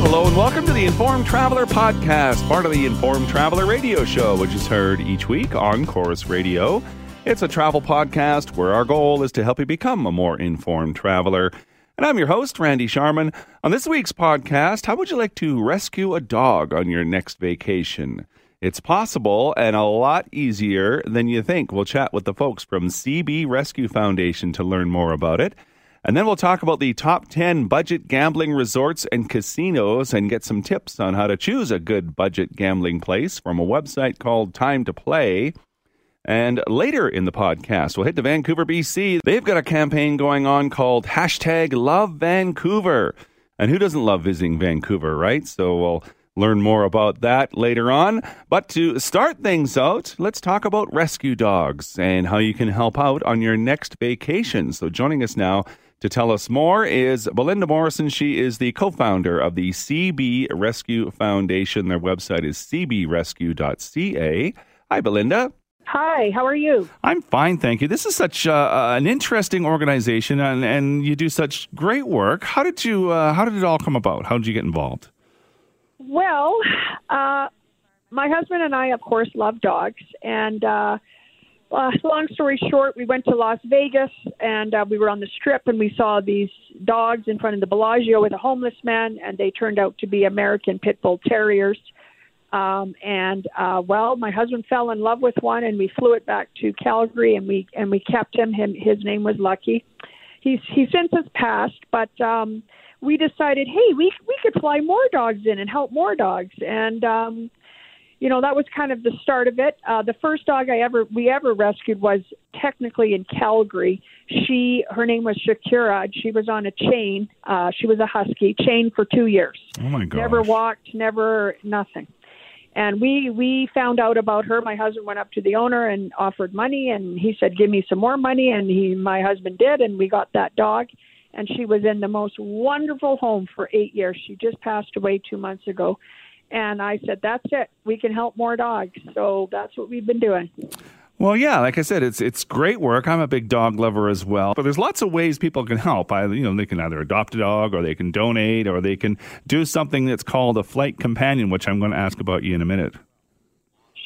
hello, and welcome to the Informed Traveler Podcast, part of the Informed Traveler Radio Show, which is heard each week on Corus Radio. It's a travel podcast where our goal is to help you become a more informed traveler. And I'm your host, Randy Sharman. On this week's podcast, how would you like to rescue a dog on your next vacation? It's possible and a lot easier than you think. We'll chat with the folks from CB Rescue Foundation to learn more about it. And then we'll talk about the top 10 budget gambling resorts and casinos and get some tips on how to choose a good budget gambling place from a website called Time2Play. And later in the podcast, we'll head to Vancouver, BC. They've got a campaign going on called hashtag Love Vancouver. And who doesn't love visiting Vancouver, right? So we'll learn more about that later on. But to start things out, let's talk about rescue dogs and how you can help out on your next vacation. So joining us now to tell us more is Belinda Morrison. She is the co founder of the CB Rescue Foundation. Their website is cbrescue.ca. Hi, Belinda. Hi, how are you? I'm fine, thank you. This is such uh, an interesting organization, and, and you do such great work. How did you? Uh, how did it all come about? How did you get involved? Well, uh, my husband and I, of course, love dogs, and uh, long story short, we went to Las Vegas and uh, we were on the strip and we saw these dogs in front of the Bellagio with a homeless man, and they turned out to be American Pit Bull Terriers. Um, and uh, well, my husband fell in love with one, and we flew it back to Calgary, and we and we kept him. Him his name was Lucky. He's he since has passed, but um, we decided, hey, we we could fly more dogs in and help more dogs, and um, you know that was kind of the start of it. Uh, the first dog I ever we ever rescued was technically in Calgary. She her name was Shakira. She was on a chain. Uh, she was a husky chain for two years. Oh my god! Never walked, never nothing. And we we found out about her. My husband went up to the owner and offered money, and he said, "Give me some more money." And he my husband did, and we got that dog. And she was in the most wonderful home for eight years. She just passed away two months ago and I said, "That's it. We can help more dogs." So that's what we've been doing. Well, yeah, like I said, it's it's great work. I'm a big dog lover as well. But there's lots of ways people can help. I, you know, they can either adopt a dog, or they can donate, or they can do something that's called a flight companion, which I'm going to ask about you in a minute.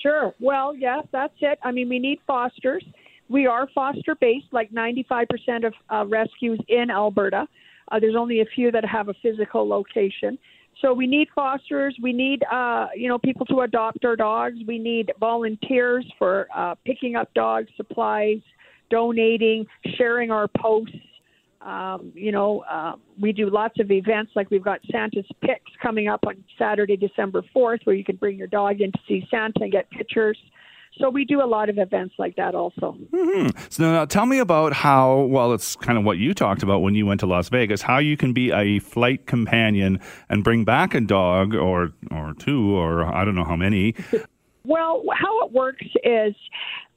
Sure. Well, yes, that's it. I mean, we need fosters. We are foster based, like 95% of uh, rescues in Alberta. Uh, there's only a few that have a physical location. So we need fosters. We need, uh, you know, people to adopt our dogs. We need volunteers for uh, picking up dogs, supplies, donating, sharing our posts. Um, you know, uh, we do lots of events. Like we've got Santa's Picks coming up on Saturday, December 4th, where you can bring your dog in to see Santa and get pictures. So we do a lot of events like that also. Mm-hmm. So now tell me about how, well, it's kind of what you talked about when you went to Las Vegas, how you can be a flight companion and bring back a dog or, or two or I don't know how many. well, how it works is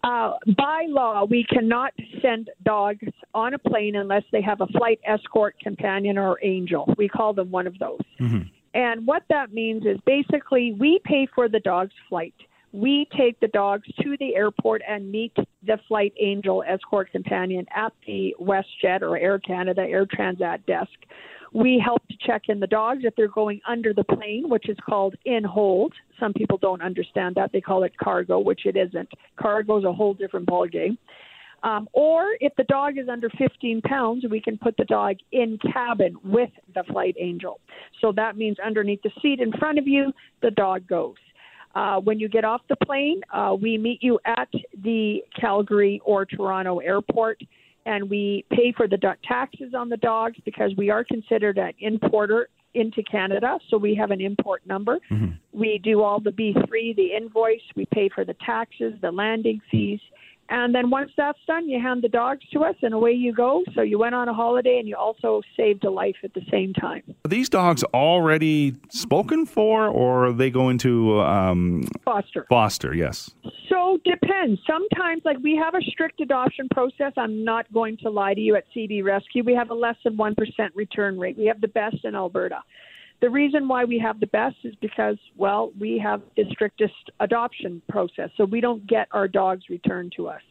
uh, by law, we cannot send dogs on a plane unless they have a flight escort companion or angel. We call them one of those. Mm-hmm. And what that means is basically we pay for the dog's flight we take the dogs to the airport and meet the flight angel escort companion at the WestJet or Air Canada Air Transat desk. We help to check in the dogs if they're going under the plane, which is called in hold. Some people don't understand that. They call it cargo, which it isn't. Cargo is a whole different ballgame. Um, or if the dog is under 15 pounds, we can put the dog in cabin with the flight angel. So that means underneath the seat in front of you, the dog goes. Uh, when you get off the plane, uh, we meet you at the Calgary or Toronto airport, and we pay for the taxes on the dogs because we are considered an importer into Canada, so we have an import number. Mm-hmm. We do all the B3, the invoice, we pay for the taxes, the landing fees, and then once that's done, you hand the dogs to us and away you go. So you went on a holiday and you also saved a life at the same time. Are these dogs already spoken for or are they going to um, foster? Foster, yes. So depends. Sometimes, like we have a strict adoption process. I'm not going to lie to you at CB Rescue. We have a less than 1% return rate. We have the best in Alberta. The reason why we have the best is because, well, we have the strictest adoption process, so we don't get our dogs returned to us.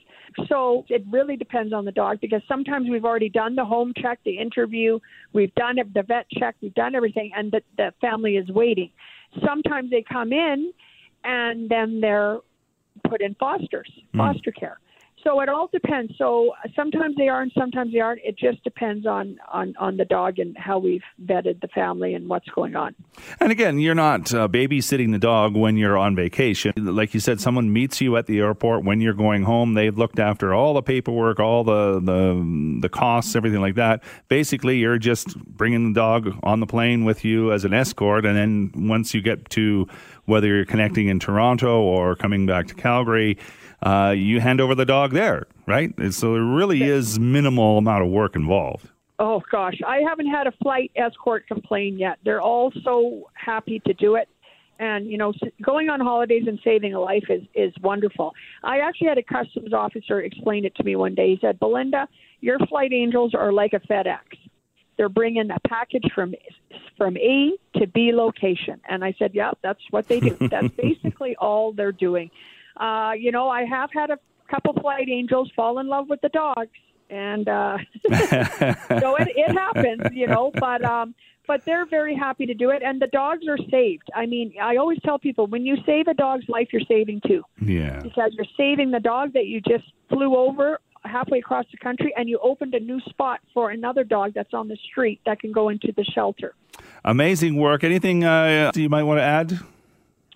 So it really depends on the dog because sometimes we've already done the home check, the interview, we've done the vet check, we've done everything, and the, the family is waiting. Sometimes they come in and then they're put in fosters, mm. foster care. So it all depends. So sometimes they are and sometimes they aren't. It just depends on, on, on the dog and how we've vetted the family and what's going on. And again, you're not uh, babysitting the dog when you're on vacation. Like you said, someone meets you at the airport when you're going home. They've looked after all the paperwork, all the, the, the costs, everything like that. Basically, you're just bringing the dog on the plane with you as an escort. And then once you get to whether you're connecting in Toronto or coming back to Calgary, uh, you hand over the dog there, right? So there really is minimal amount of work involved. Oh gosh, I haven't had a flight escort complain yet. They're all so happy to do it. And you know, going on holidays and saving a life is is wonderful. I actually had a customs officer explain it to me one day. He said, "Belinda, your flight angels are like a FedEx. They're bringing a package from from A to B location." And I said, "Yeah, that's what they do. that's basically all they're doing." Uh, you know, I have had a couple flight angels fall in love with the dogs, and uh, so it, it happens, you know. But um, but they're very happy to do it, and the dogs are saved. I mean, I always tell people when you save a dog's life, you're saving two. Yeah. Because you're saving the dog that you just flew over halfway across the country, and you opened a new spot for another dog that's on the street that can go into the shelter. Amazing work. Anything uh, you might want to add?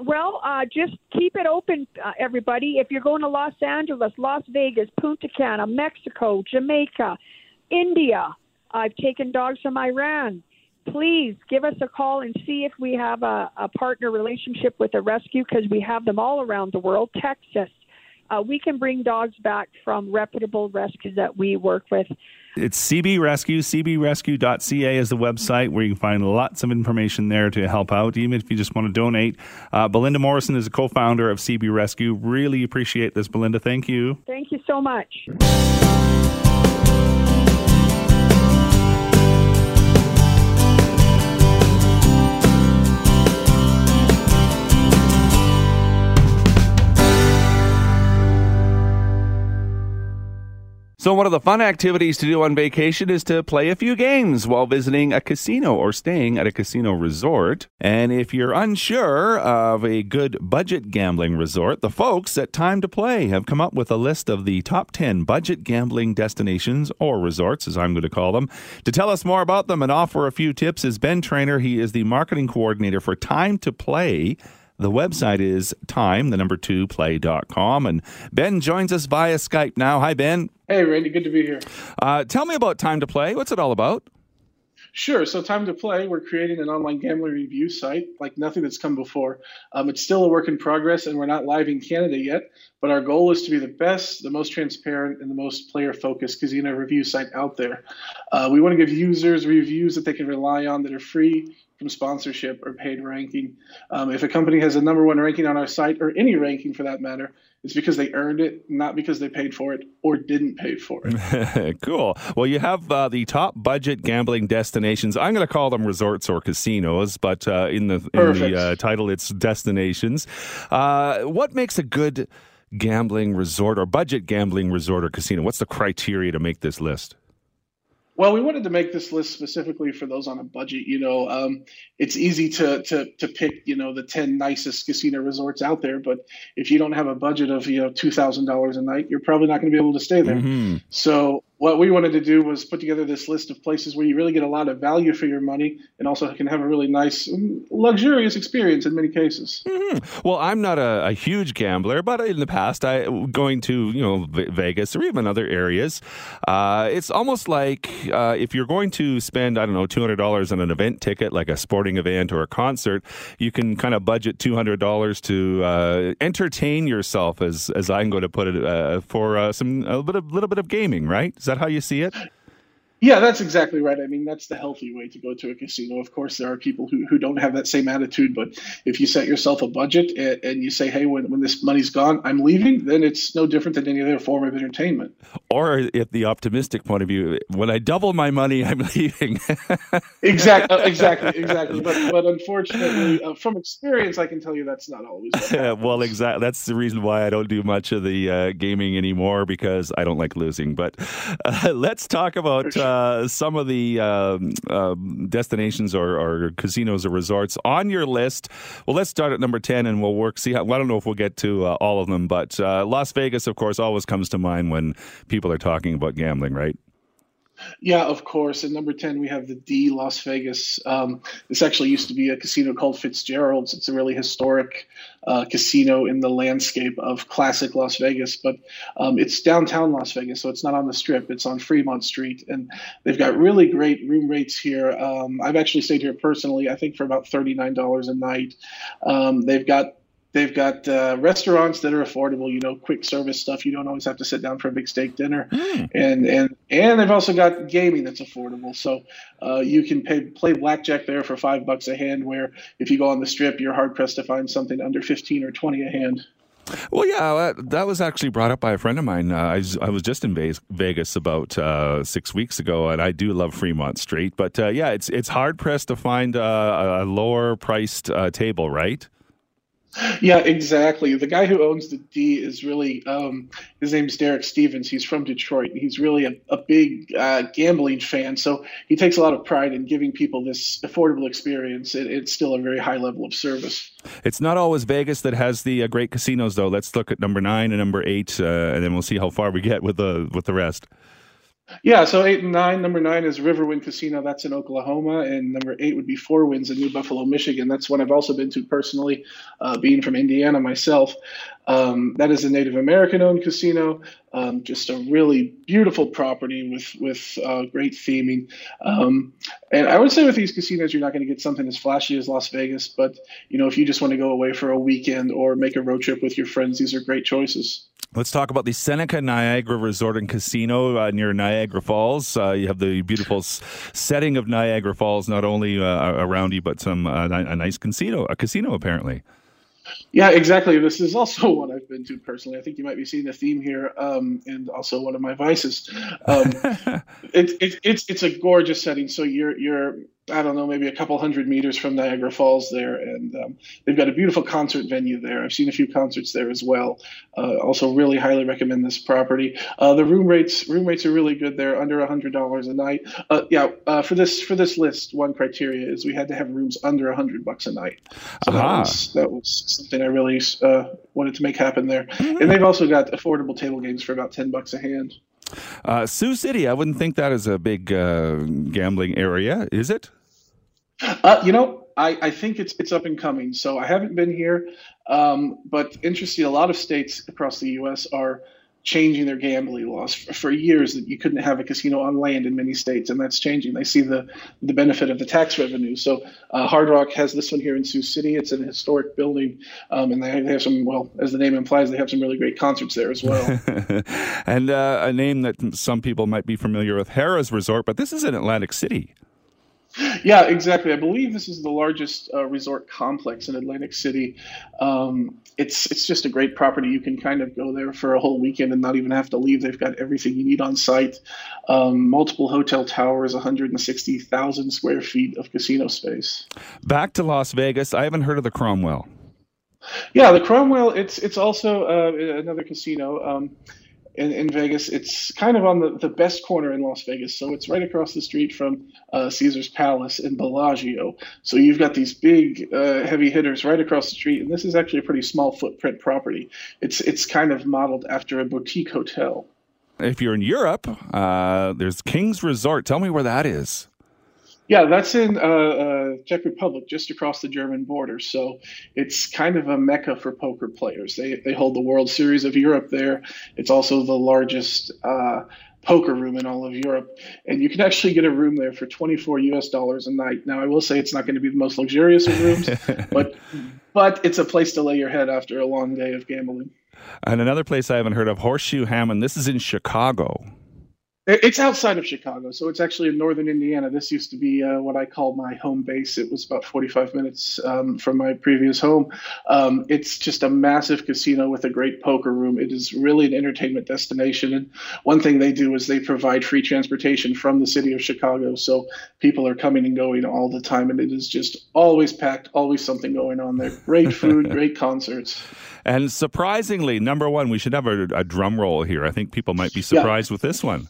Well, uh, just keep it open, uh, everybody. If you're going to Los Angeles, Las Vegas, Punta Cana, Mexico, Jamaica, India, I've taken dogs from Iran. Please give us a call and see if we have a, a partner relationship with a rescue because we have them all around the world. Texas, uh, we can bring dogs back from reputable rescues that we work with. It's CB Rescue. CBRescue.ca is the website where you can find lots of information there to help out, even if you just want to donate. Uh, Belinda Morrison is a co founder of CB Rescue. Really appreciate this, Belinda. Thank you. Thank you so much. So, one of the fun activities to do on vacation is to play a few games while visiting a casino or staying at a casino resort. And if you're unsure of a good budget gambling resort, the folks at Time2Play have come up with a list of the top 10 budget gambling destinations or resorts, as I'm going to call them. To tell us more about them and offer a few tips is Ben Trainer. He is the marketing coordinator for Time2Play. The website is time, the number two, play.com. And Ben joins us via Skype now. Hi, Ben. Hey, Randy. Good to be here. Uh, tell me about Time2Play. What's it all about? Sure. So, Time2Play, we're creating an online gambling review site like nothing that's come before. Um, it's still a work in progress, and we're not live in Canada yet. But our goal is to be the best, the most transparent, and the most player focused casino review site out there. Uh, we want to give users reviews that they can rely on that are free from sponsorship or paid ranking. Um, if a company has a number one ranking on our site, or any ranking for that matter, it's because they earned it, not because they paid for it or didn't pay for it. cool. Well, you have uh, the top budget gambling destinations. I'm going to call them resorts or casinos, but uh, in the in the uh, title, it's destinations. Uh, what makes a good gambling resort or budget gambling resort or casino? What's the criteria to make this list? Well, we wanted to make this list specifically for those on a budget. You know, um, it's easy to, to to pick you know the ten nicest casino resorts out there, but if you don't have a budget of you know two thousand dollars a night, you're probably not going to be able to stay there. Mm-hmm. So what we wanted to do was put together this list of places where you really get a lot of value for your money and also can have a really nice, um, luxurious experience in many cases. Mm-hmm. Well, I'm not a, a, huge gambler, but in the past, I going to you know Vegas or even other areas, uh, it's almost like uh, if you're going to spend I don't know two hundred dollars on an event ticket, like a sporting event or a concert, you can kind of budget two hundred dollars to uh, entertain yourself, as as I'm going to put it, uh, for uh, some a little bit of little bit of gaming, right? That how you see it? Yeah, that's exactly right. I mean, that's the healthy way to go to a casino. Of course, there are people who, who don't have that same attitude, but if you set yourself a budget and, and, you say, hey, when, when this money's gone, I'm leaving, then it's no different than any other form of entertainment. Or at the optimistic point of view, when I double my money, I'm leaving. exactly, uh, exactly, exactly. But, but unfortunately, uh, from experience, I can tell you that's not always. well, exactly. That's the reason why I don't do much of the uh, gaming anymore because I don't like losing. But uh, let's talk about. Sure uh, some of the um, uh, destinations or, or, casinos or resorts on your list. Well, let's start at number 10 and we'll work. See how, well, I don't know if we'll get to uh, all of them, but uh, Las Vegas, of course, always comes to mind when people are talking about gambling, right? Yeah, of course. At number 10, we have the D Las Vegas. Um, this actually used to be a casino called Fitzgerald's. It's a really historic uh, casino in the landscape of classic Las Vegas, but um, it's downtown Las Vegas, so it's not on the strip. It's on Fremont Street. And they've got really great room rates here. Um, I've actually stayed here personally, I think for about $39 a night. Um, they've got They've got uh, restaurants that are affordable, you know, quick service stuff. You don't always have to sit down for a big steak dinner, mm. and and and they've also got gaming that's affordable. So uh, you can pay, play blackjack there for five bucks a hand. Where if you go on the strip, you're hard pressed to find something under fifteen or twenty a hand. Well, yeah, that was actually brought up by a friend of mine. Uh, I, was, I, was, just in Vegas about uh, six weeks ago, and I do love Fremont Street. But uh, yeah, it's it's hard pressed to find uh, a lower priced uh, table, right? Yeah, exactly. The guy who owns the D is really um, his name's Derek Stevens. He's from Detroit. He's really a, a big uh, gambling fan, so he takes a lot of pride in giving people this affordable experience. It, it's still a very high level of service. It's not always Vegas that has the uh, great casinos, though. Let's look at number nine and number eight, uh, and then we'll see how far we get with the with the rest. Yeah, so eight and nine. Number nine is Riverwind Casino. That's in Oklahoma, and number eight would be Four Winds in New Buffalo, Michigan. That's one I've also been to personally, uh, being from Indiana myself. Um, that is a Native American-owned casino. Um, just a really beautiful property with with uh, great theming. Um, and I would say with these casinos, you're not going to get something as flashy as Las Vegas, but you know, if you just want to go away for a weekend or make a road trip with your friends, these are great choices. Let's talk about the Seneca Niagara Resort and Casino uh, near Niagara Falls. Uh, you have the beautiful s- setting of Niagara Falls, not only uh, around you, but some uh, a nice casino, a casino apparently. Yeah, exactly. This is also one I've been to personally. I think you might be seeing a theme here, um, and also one of my vices. Um, it, it, it's it's a gorgeous setting. So you're you're I don't know maybe a couple hundred meters from Niagara Falls there, and um, they've got a beautiful concert venue there. I've seen a few concerts there as well. Uh, also, really highly recommend this property. Uh, the room rates room rates are really good there, under a hundred dollars a night. Uh, yeah, uh, for this for this list, one criteria is we had to have rooms under a hundred bucks a night. So uh-huh. that was that was something I really uh, wanted to make happen there. Mm-hmm. And they've also got affordable table games for about ten bucks a hand. Uh, Sioux City, I wouldn't think that is a big uh, gambling area, is it? Uh, you know, I, I, think it's it's up and coming. So I haven't been here, um, but interestingly, A lot of states across the U.S. are changing their gambling laws. For, for, years that you couldn't have a casino on land in many states and that's changing. They see the the benefit of the tax revenue. So uh, hard rock has this one here in sioux city. It's an historic building um, and they, they, have some well as the name implies they have some really great concerts there as well. And uh, a name that some people might be familiar with harrah's resort but this is in atlantic city yeah, exactly. I believe this is the largest uh, resort complex in Atlantic City. Um, it's it's just a great property. You can kind of go there for a whole weekend and not even have to leave. They've got everything you need on site. Um, multiple hotel towers, 160,000 square feet of casino space. Back to Las Vegas. I haven't heard of the Cromwell. Yeah, the Cromwell. It's it's also uh, another casino. Um, in, in Vegas. It's kind of on the, the best corner in Las Vegas. So it's right across the street from uh, Caesar's Palace in Bellagio. So you've got these big uh, heavy hitters right across the street. And this is actually a pretty small footprint property. It's, it's kind of modeled after a boutique hotel. If you're in Europe, uh, there's King's Resort. Tell me where that is. Yeah, that's in uh, uh, Czech Republic, just across the German border. So it's kind of a mecca for poker players. They they hold the World Series of Europe there. It's also the largest uh, poker room in all of Europe, and you can actually get a room there for 24 U.S. dollars a night. Now, I will say it's not going to be the most luxurious of rooms, but but it's a place to lay your head after a long day of gambling. And another place I haven't heard of, Horseshoe Hammond. This is in Chicago. It's outside of Chicago, so it's actually in northern Indiana. This used to be uh, what I call my home base. It was about 45 minutes um, from my previous home. Um, it's just a massive casino with a great poker room. It is really an entertainment destination. And one thing they do is they provide free transportation from the city of Chicago. So people are coming and going all the time. And it is just always packed, always something going on there. Great food, great concerts. And surprisingly, number one, we should have a, a drum roll here. I think people might be surprised yeah. with this one.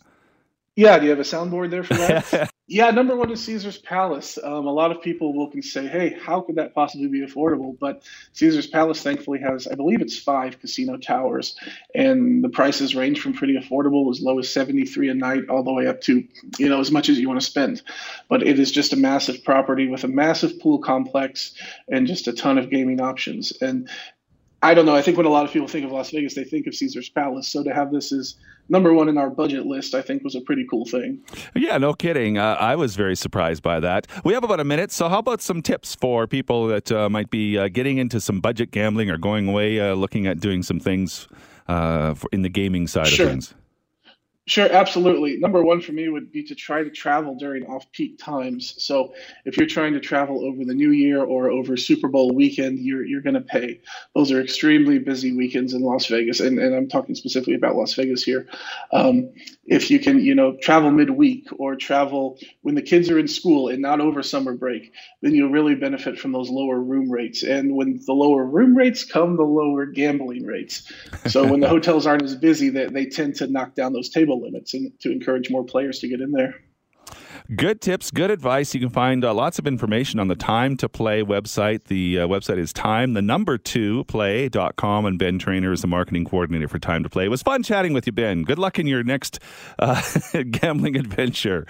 Yeah, do you have a soundboard there for that? yeah, number one is Caesar's Palace. Um, a lot of people will can say, "Hey, how could that possibly be affordable?" But Caesar's Palace, thankfully, has I believe it's five casino towers, and the prices range from pretty affordable, as low as seventy three a night, all the way up to you know as much as you want to spend. But it is just a massive property with a massive pool complex and just a ton of gaming options. And I don't know. I think when a lot of people think of Las Vegas, they think of Caesar's Palace. So to have this as number one in our budget list, I think was a pretty cool thing. Yeah, no kidding. Uh, I was very surprised by that. We have about a minute, so how about some tips for people that uh, might be uh, getting into some budget gambling or going away, uh, looking at doing some things uh, for, in the gaming side sure. of things? Sure, absolutely. Number one for me would be to try to travel during off peak times. So if you're trying to travel over the new year or over Super Bowl weekend, you're, you're going to pay. Those are extremely busy weekends in Las Vegas. And, and I'm talking specifically about Las Vegas here. Um, if you can, you know, travel midweek or travel when the kids are in school and not over summer break, then you'll really benefit from those lower room rates. And when the lower room rates come the lower gambling rates. So when the hotels aren't as busy, they, they tend to knock down those limits and to encourage more players to get in there. Good tips, good advice. You can find uh, lots of information on the Time2Play website. The uh, website is time, the number two, play.com. And Ben Trainer is the marketing coordinator for Time2Play. It was fun chatting with you, Ben. Good luck in your next uh, gambling adventure.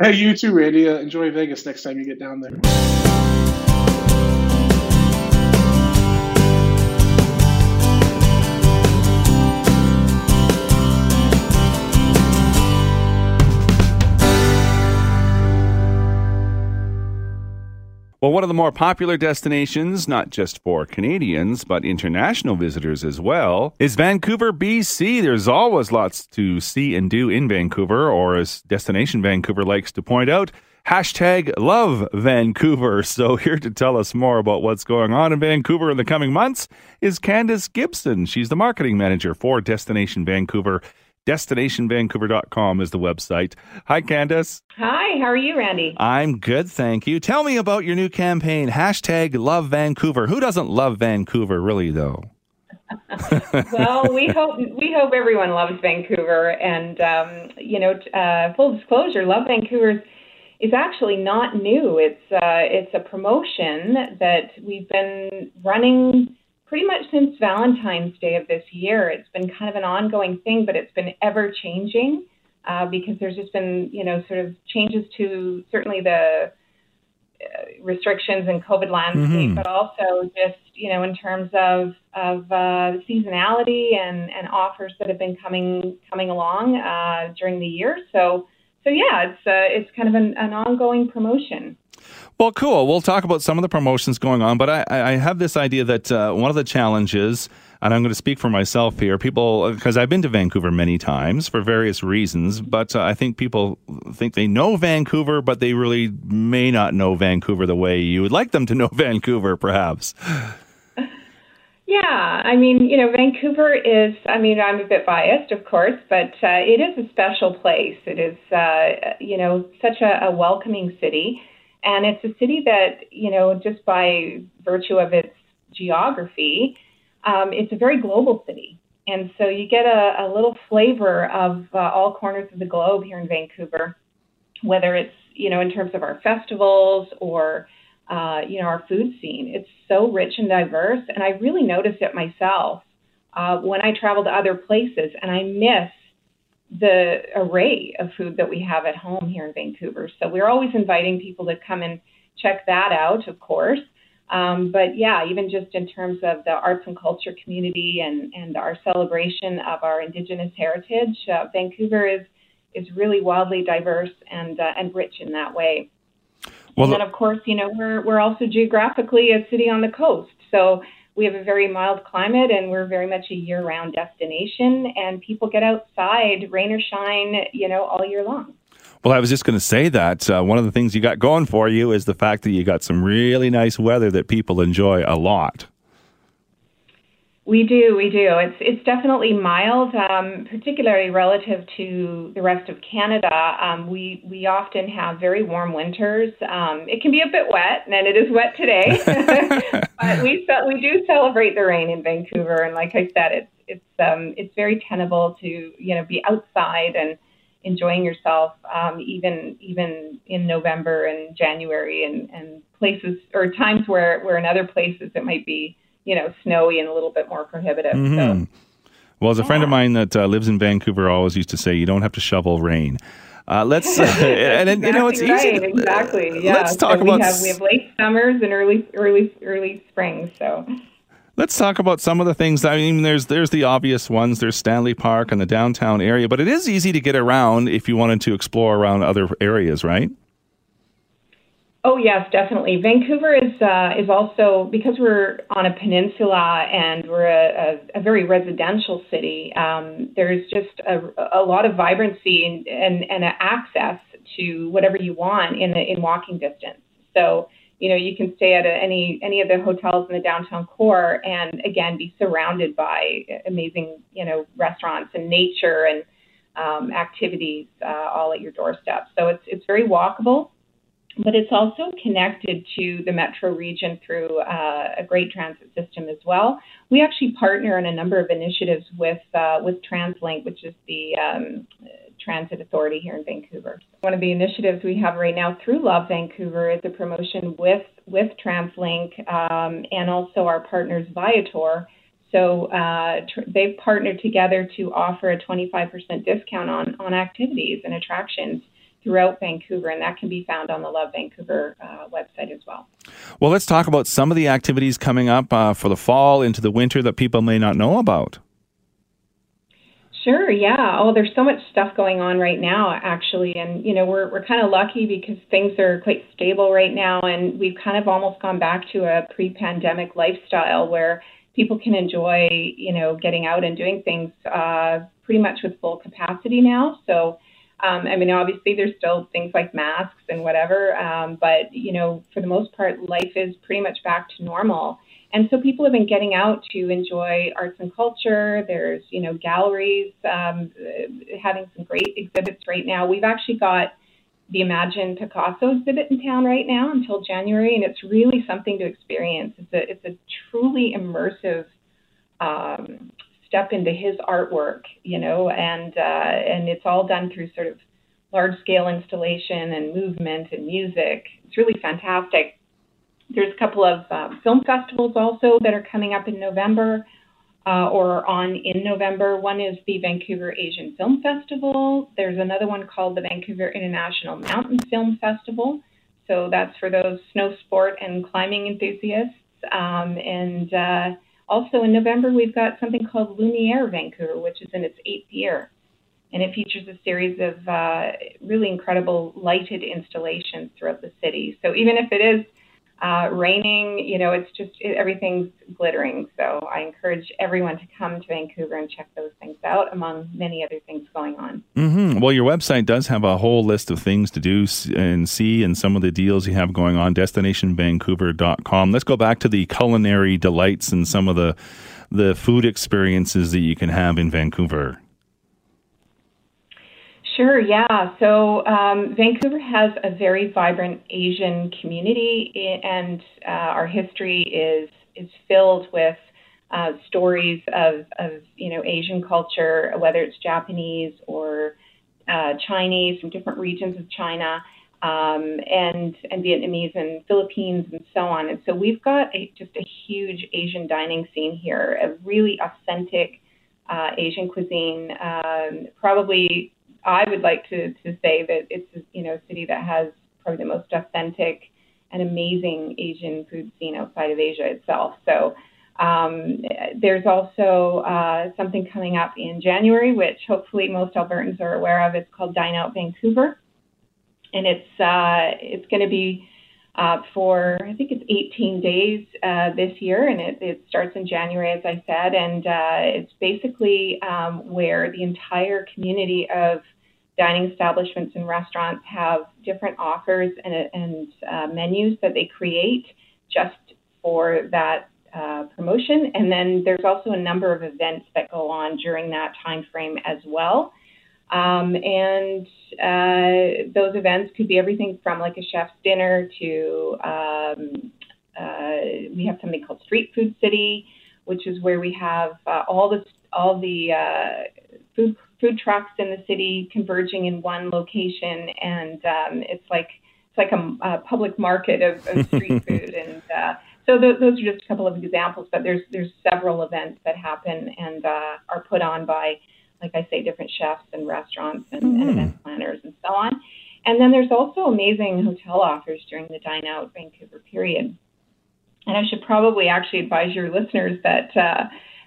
Hey, you too, Randy. Uh, enjoy Vegas next time you get down there. Well, one of the more popular destinations, not just for Canadians, but international visitors as well, is Vancouver, BC. There's always lots to see and do in Vancouver, or as Destination Vancouver likes to point out, hashtag love Vancouver. So here to tell us more about what's going on in Vancouver in the coming months is Candace Gibson. She's the marketing manager for Destination Vancouver. DestinationVancouver.com is the website. Hi, Candace. Hi, how are you, Randy? I'm good, thank you. Tell me about your new campaign, hashtag Love Vancouver. Who doesn't love Vancouver, really, though? well, we hope we hope everyone loves Vancouver, and um, you know, uh, full disclosure, Love Vancouver is actually not new. It's uh, it's a promotion that we've been running pretty much since Valentine's Day of this year. It's been kind of an ongoing thing, but it's been ever changing uh, because there's just been, you know, sort of changes to certainly the uh, restrictions and COVID landscape, mm-hmm. but also just, you know, in terms of of uh, seasonality and, and offers that have been coming coming along uh, during the year. So, so yeah, it's uh, it's kind of an, an ongoing promotion. Well, cool. We'll talk about some of the promotions going on, but I, I have this idea that uh, one of the challenges, and I'm going to speak for myself here, people, because I've been to Vancouver many times for various reasons, but uh, I think people think they know Vancouver, but they really may not know Vancouver the way you would like them to know Vancouver, perhaps. Yeah, I mean, you know, Vancouver is, I mean, I'm a bit biased, of course, but uh, it is a special place. It is, uh, you know, such a, a welcoming city. And it's a city that, you know, just by virtue of its geography, um, it's a very global city. And so you get a, a little flavor of uh, all corners of the globe here in Vancouver, whether it's, you know, in terms of our festivals or, uh, you know, our food scene. It's so rich and diverse. And I really noticed it myself uh, when I travel to other places and I miss the array of food that we have at home here in Vancouver. So we're always inviting people to come and check that out, of course. Um, but yeah, even just in terms of the arts and culture community and, and our celebration of our Indigenous heritage, uh, Vancouver is is really wildly diverse and uh, and rich in that way. Well, and then of course, you know, we're we're also geographically a city on the coast, so we have a very mild climate and we're very much a year round destination and people get outside rain or shine you know all year long well, I was just going to say that uh, one of the things you got going for you is the fact that you got some really nice weather that people enjoy a lot. We do, we do. It's it's definitely mild, um, particularly relative to the rest of Canada. Um, we we often have very warm winters. Um, it can be a bit wet, and it is wet today. but we we do celebrate the rain in Vancouver, and like I said, it's it's um, it's very tenable to you know be outside and enjoying yourself, um, even even in November and January, and and places or times where where in other places it might be you know, snowy and a little bit more prohibitive. Mm-hmm. So, well, as a yeah. friend of mine that uh, lives in Vancouver always used to say, you don't have to shovel rain. Uh, let's uh, and, exactly you know it's right, easy. To, exactly. Yeah. Let's talk so about we have, we have late summers and early early early springs. So let's talk about some of the things. I mean, there's there's the obvious ones. There's Stanley Park and the downtown area, but it is easy to get around if you wanted to explore around other areas, right? Oh yes, definitely. Vancouver is uh, is also because we're on a peninsula and we're a, a, a very residential city. Um, there's just a, a lot of vibrancy and, and, and access to whatever you want in in walking distance. So you know you can stay at a, any any of the hotels in the downtown core and again be surrounded by amazing you know restaurants and nature and um, activities uh, all at your doorstep. So it's it's very walkable but it's also connected to the metro region through uh, a great transit system as well. We actually partner in a number of initiatives with uh, with TransLink, which is the um, transit authority here in Vancouver. One of the initiatives we have right now through Love Vancouver is a promotion with with TransLink um, and also our partners Viator. So uh, tr- they've partnered together to offer a 25% discount on on activities and attractions throughout Vancouver, and that can be found on the Love Vancouver uh, website as well. Well, let's talk about some of the activities coming up uh, for the fall into the winter that people may not know about. Sure, yeah. Oh, there's so much stuff going on right now, actually, and you know we're we're kind of lucky because things are quite stable right now, and we've kind of almost gone back to a pre-pandemic lifestyle where people can enjoy, you know, getting out and doing things uh, pretty much with full capacity now. So um, I mean, obviously, there's still things like masks and whatever, um, but you know, for the most part, life is pretty much back to normal. And so people have been getting out to enjoy arts and culture. There's, you know, galleries um, having some great exhibits right now. We've actually got the Imagine Picasso exhibit in town right now until January, and it's really something to experience. It's a, it's a truly immersive um, step into his artwork, you know, and uh, and it's all done through sort of large scale installation and movement and music. It's really fantastic. There's a couple of um, film festivals also that are coming up in November uh, or on in November. One is the Vancouver Asian Film Festival. There's another one called the Vancouver International Mountain Film Festival. So that's for those snow sport and climbing enthusiasts. Um, and uh, also in November, we've got something called Lumiere Vancouver, which is in its eighth year. And it features a series of uh, really incredible lighted installations throughout the city. So even if it is uh, raining, you know, it's just it, everything's glittering. So I encourage everyone to come to Vancouver and check those things out, among many other things going on. Mm-hmm. Well, your website does have a whole list of things to do and see, and some of the deals you have going on. DestinationVancouver.com. Let's go back to the culinary delights and some of the the food experiences that you can have in Vancouver. Sure, yeah. So um, Vancouver has a very vibrant Asian community, and uh, our history is is filled with uh, stories of, of you know Asian culture, whether it's Japanese or uh, Chinese from different regions of China, um, and and Vietnamese and Philippines and so on. And so we've got a, just a huge Asian dining scene here, a really authentic uh, Asian cuisine, um, probably I would like to, to say that it's you know a city that has probably the most authentic and amazing Asian food scene outside of Asia itself. So um, there's also uh, something coming up in January, which hopefully most Albertans are aware of. It's called Dine Out Vancouver, and it's uh, it's going to be uh, for I think it's 18 days uh, this year, and it, it, starts in January, as I said, and uh, it's basically um, where the entire community of dining establishments and restaurants have different offers and, and uh, menus that they create just for that uh, promotion. And then there's also a number of events that go on during that time frame as well. Um, and uh, those events could be everything from like a chef's dinner to um, uh, we have something called Street Food City, which is where we have uh, all the all the uh, food food trucks in the city converging in one location, and um, it's like it's like a, a public market of, of street food. And uh, so th- those are just a couple of examples, but there's there's several events that happen and uh, are put on by, like I say, different chefs and restaurants and, mm-hmm. and event planners and so on. And then there's also amazing hotel offers during the Dine Out Vancouver period. And I should probably actually advise your listeners that uh,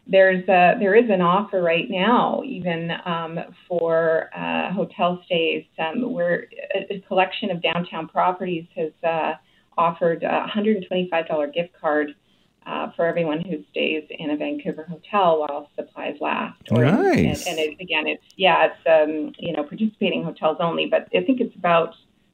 there's a, there is an offer right now, even um, for uh, hotel stays, um, where a, a, collection of downtown properties has uh, offered a $125 gift card uh, for everyone who stays in a Vancouver hotel while supplies last. Or nice. and, and it, again, it's yeah, it's um, you know participating hotels only, but I think it's about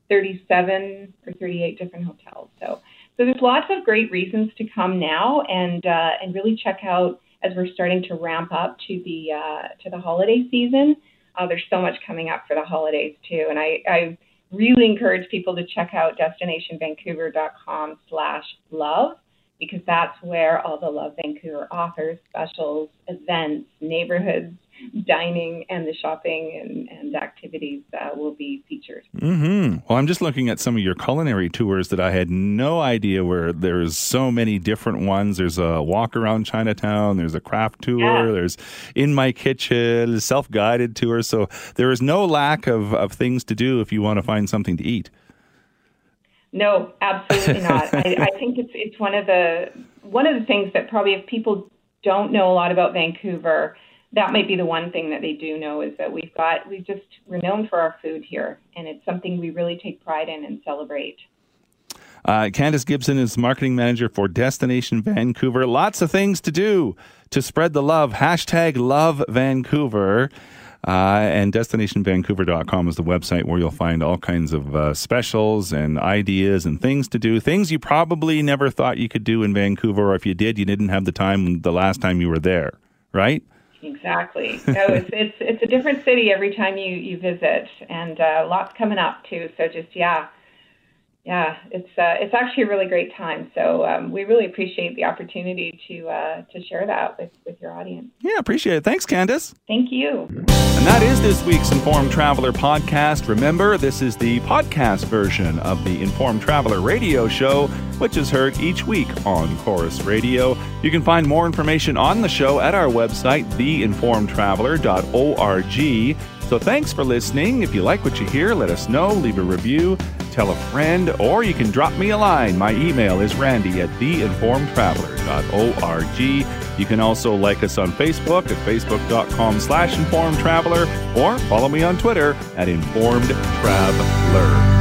37 or 38 different hotels. So so there's lots of great reasons to come now and uh, and really check out as we're starting to ramp up to the uh, to the holiday season. Uh, there's so much coming up for the holidays too, and I, I really encourage people to check out destinationvancouver.com slash love because that's where all the Love Vancouver offers, specials, events, neighborhoods, dining, and the shopping and, and activities uh, will be featured. Mm-hmm. Well, I'm just looking at some of your culinary tours that I had no idea where there's so many different ones. There's a walk around Chinatown, there's a craft tour, yeah. there's in my kitchen, self guided tour. So there is no lack of, of things to do if you want to find something to eat. No, absolutely not. I, I think it's it's one of the one of the things that probably if people don't know a lot about Vancouver, that might be the one thing that they do know is that we've got we just we're known for our food here, and it's something we really take pride in and celebrate. Uh, Candice Gibson is marketing manager for Destination Vancouver. Lots of things to do to spread the love. Hashtag Love Vancouver. Uh, and destinationvancouver.com is the website where you'll find all kinds of uh, specials and ideas and things to do. Things you probably never thought you could do in Vancouver, or if you did, you didn't have the time the last time you were there, right? Exactly. No, it's, it's it's a different city every time you you visit, and uh, lots coming up too. So just yeah, yeah, it's uh, it's actually a really great time. So um, we really appreciate the opportunity to uh, to share that with, with your audience. Yeah, appreciate it. Thanks, Candice. Thank you. And that is this week's Informed Traveler podcast. Remember, this is the podcast version of the Informed Traveler radio show, which is heard each week on Corus Radio. You can find more information on the show at our website, theinformedtraveler.org. So thanks for listening. If you like what you hear, let us know, leave a review, tell a friend, or you can drop me a line. My email is randy at theinformedtraveler.org. You can also like us on Facebook at facebook.com slash informedtraveler or follow me on Twitter at informedtraveler.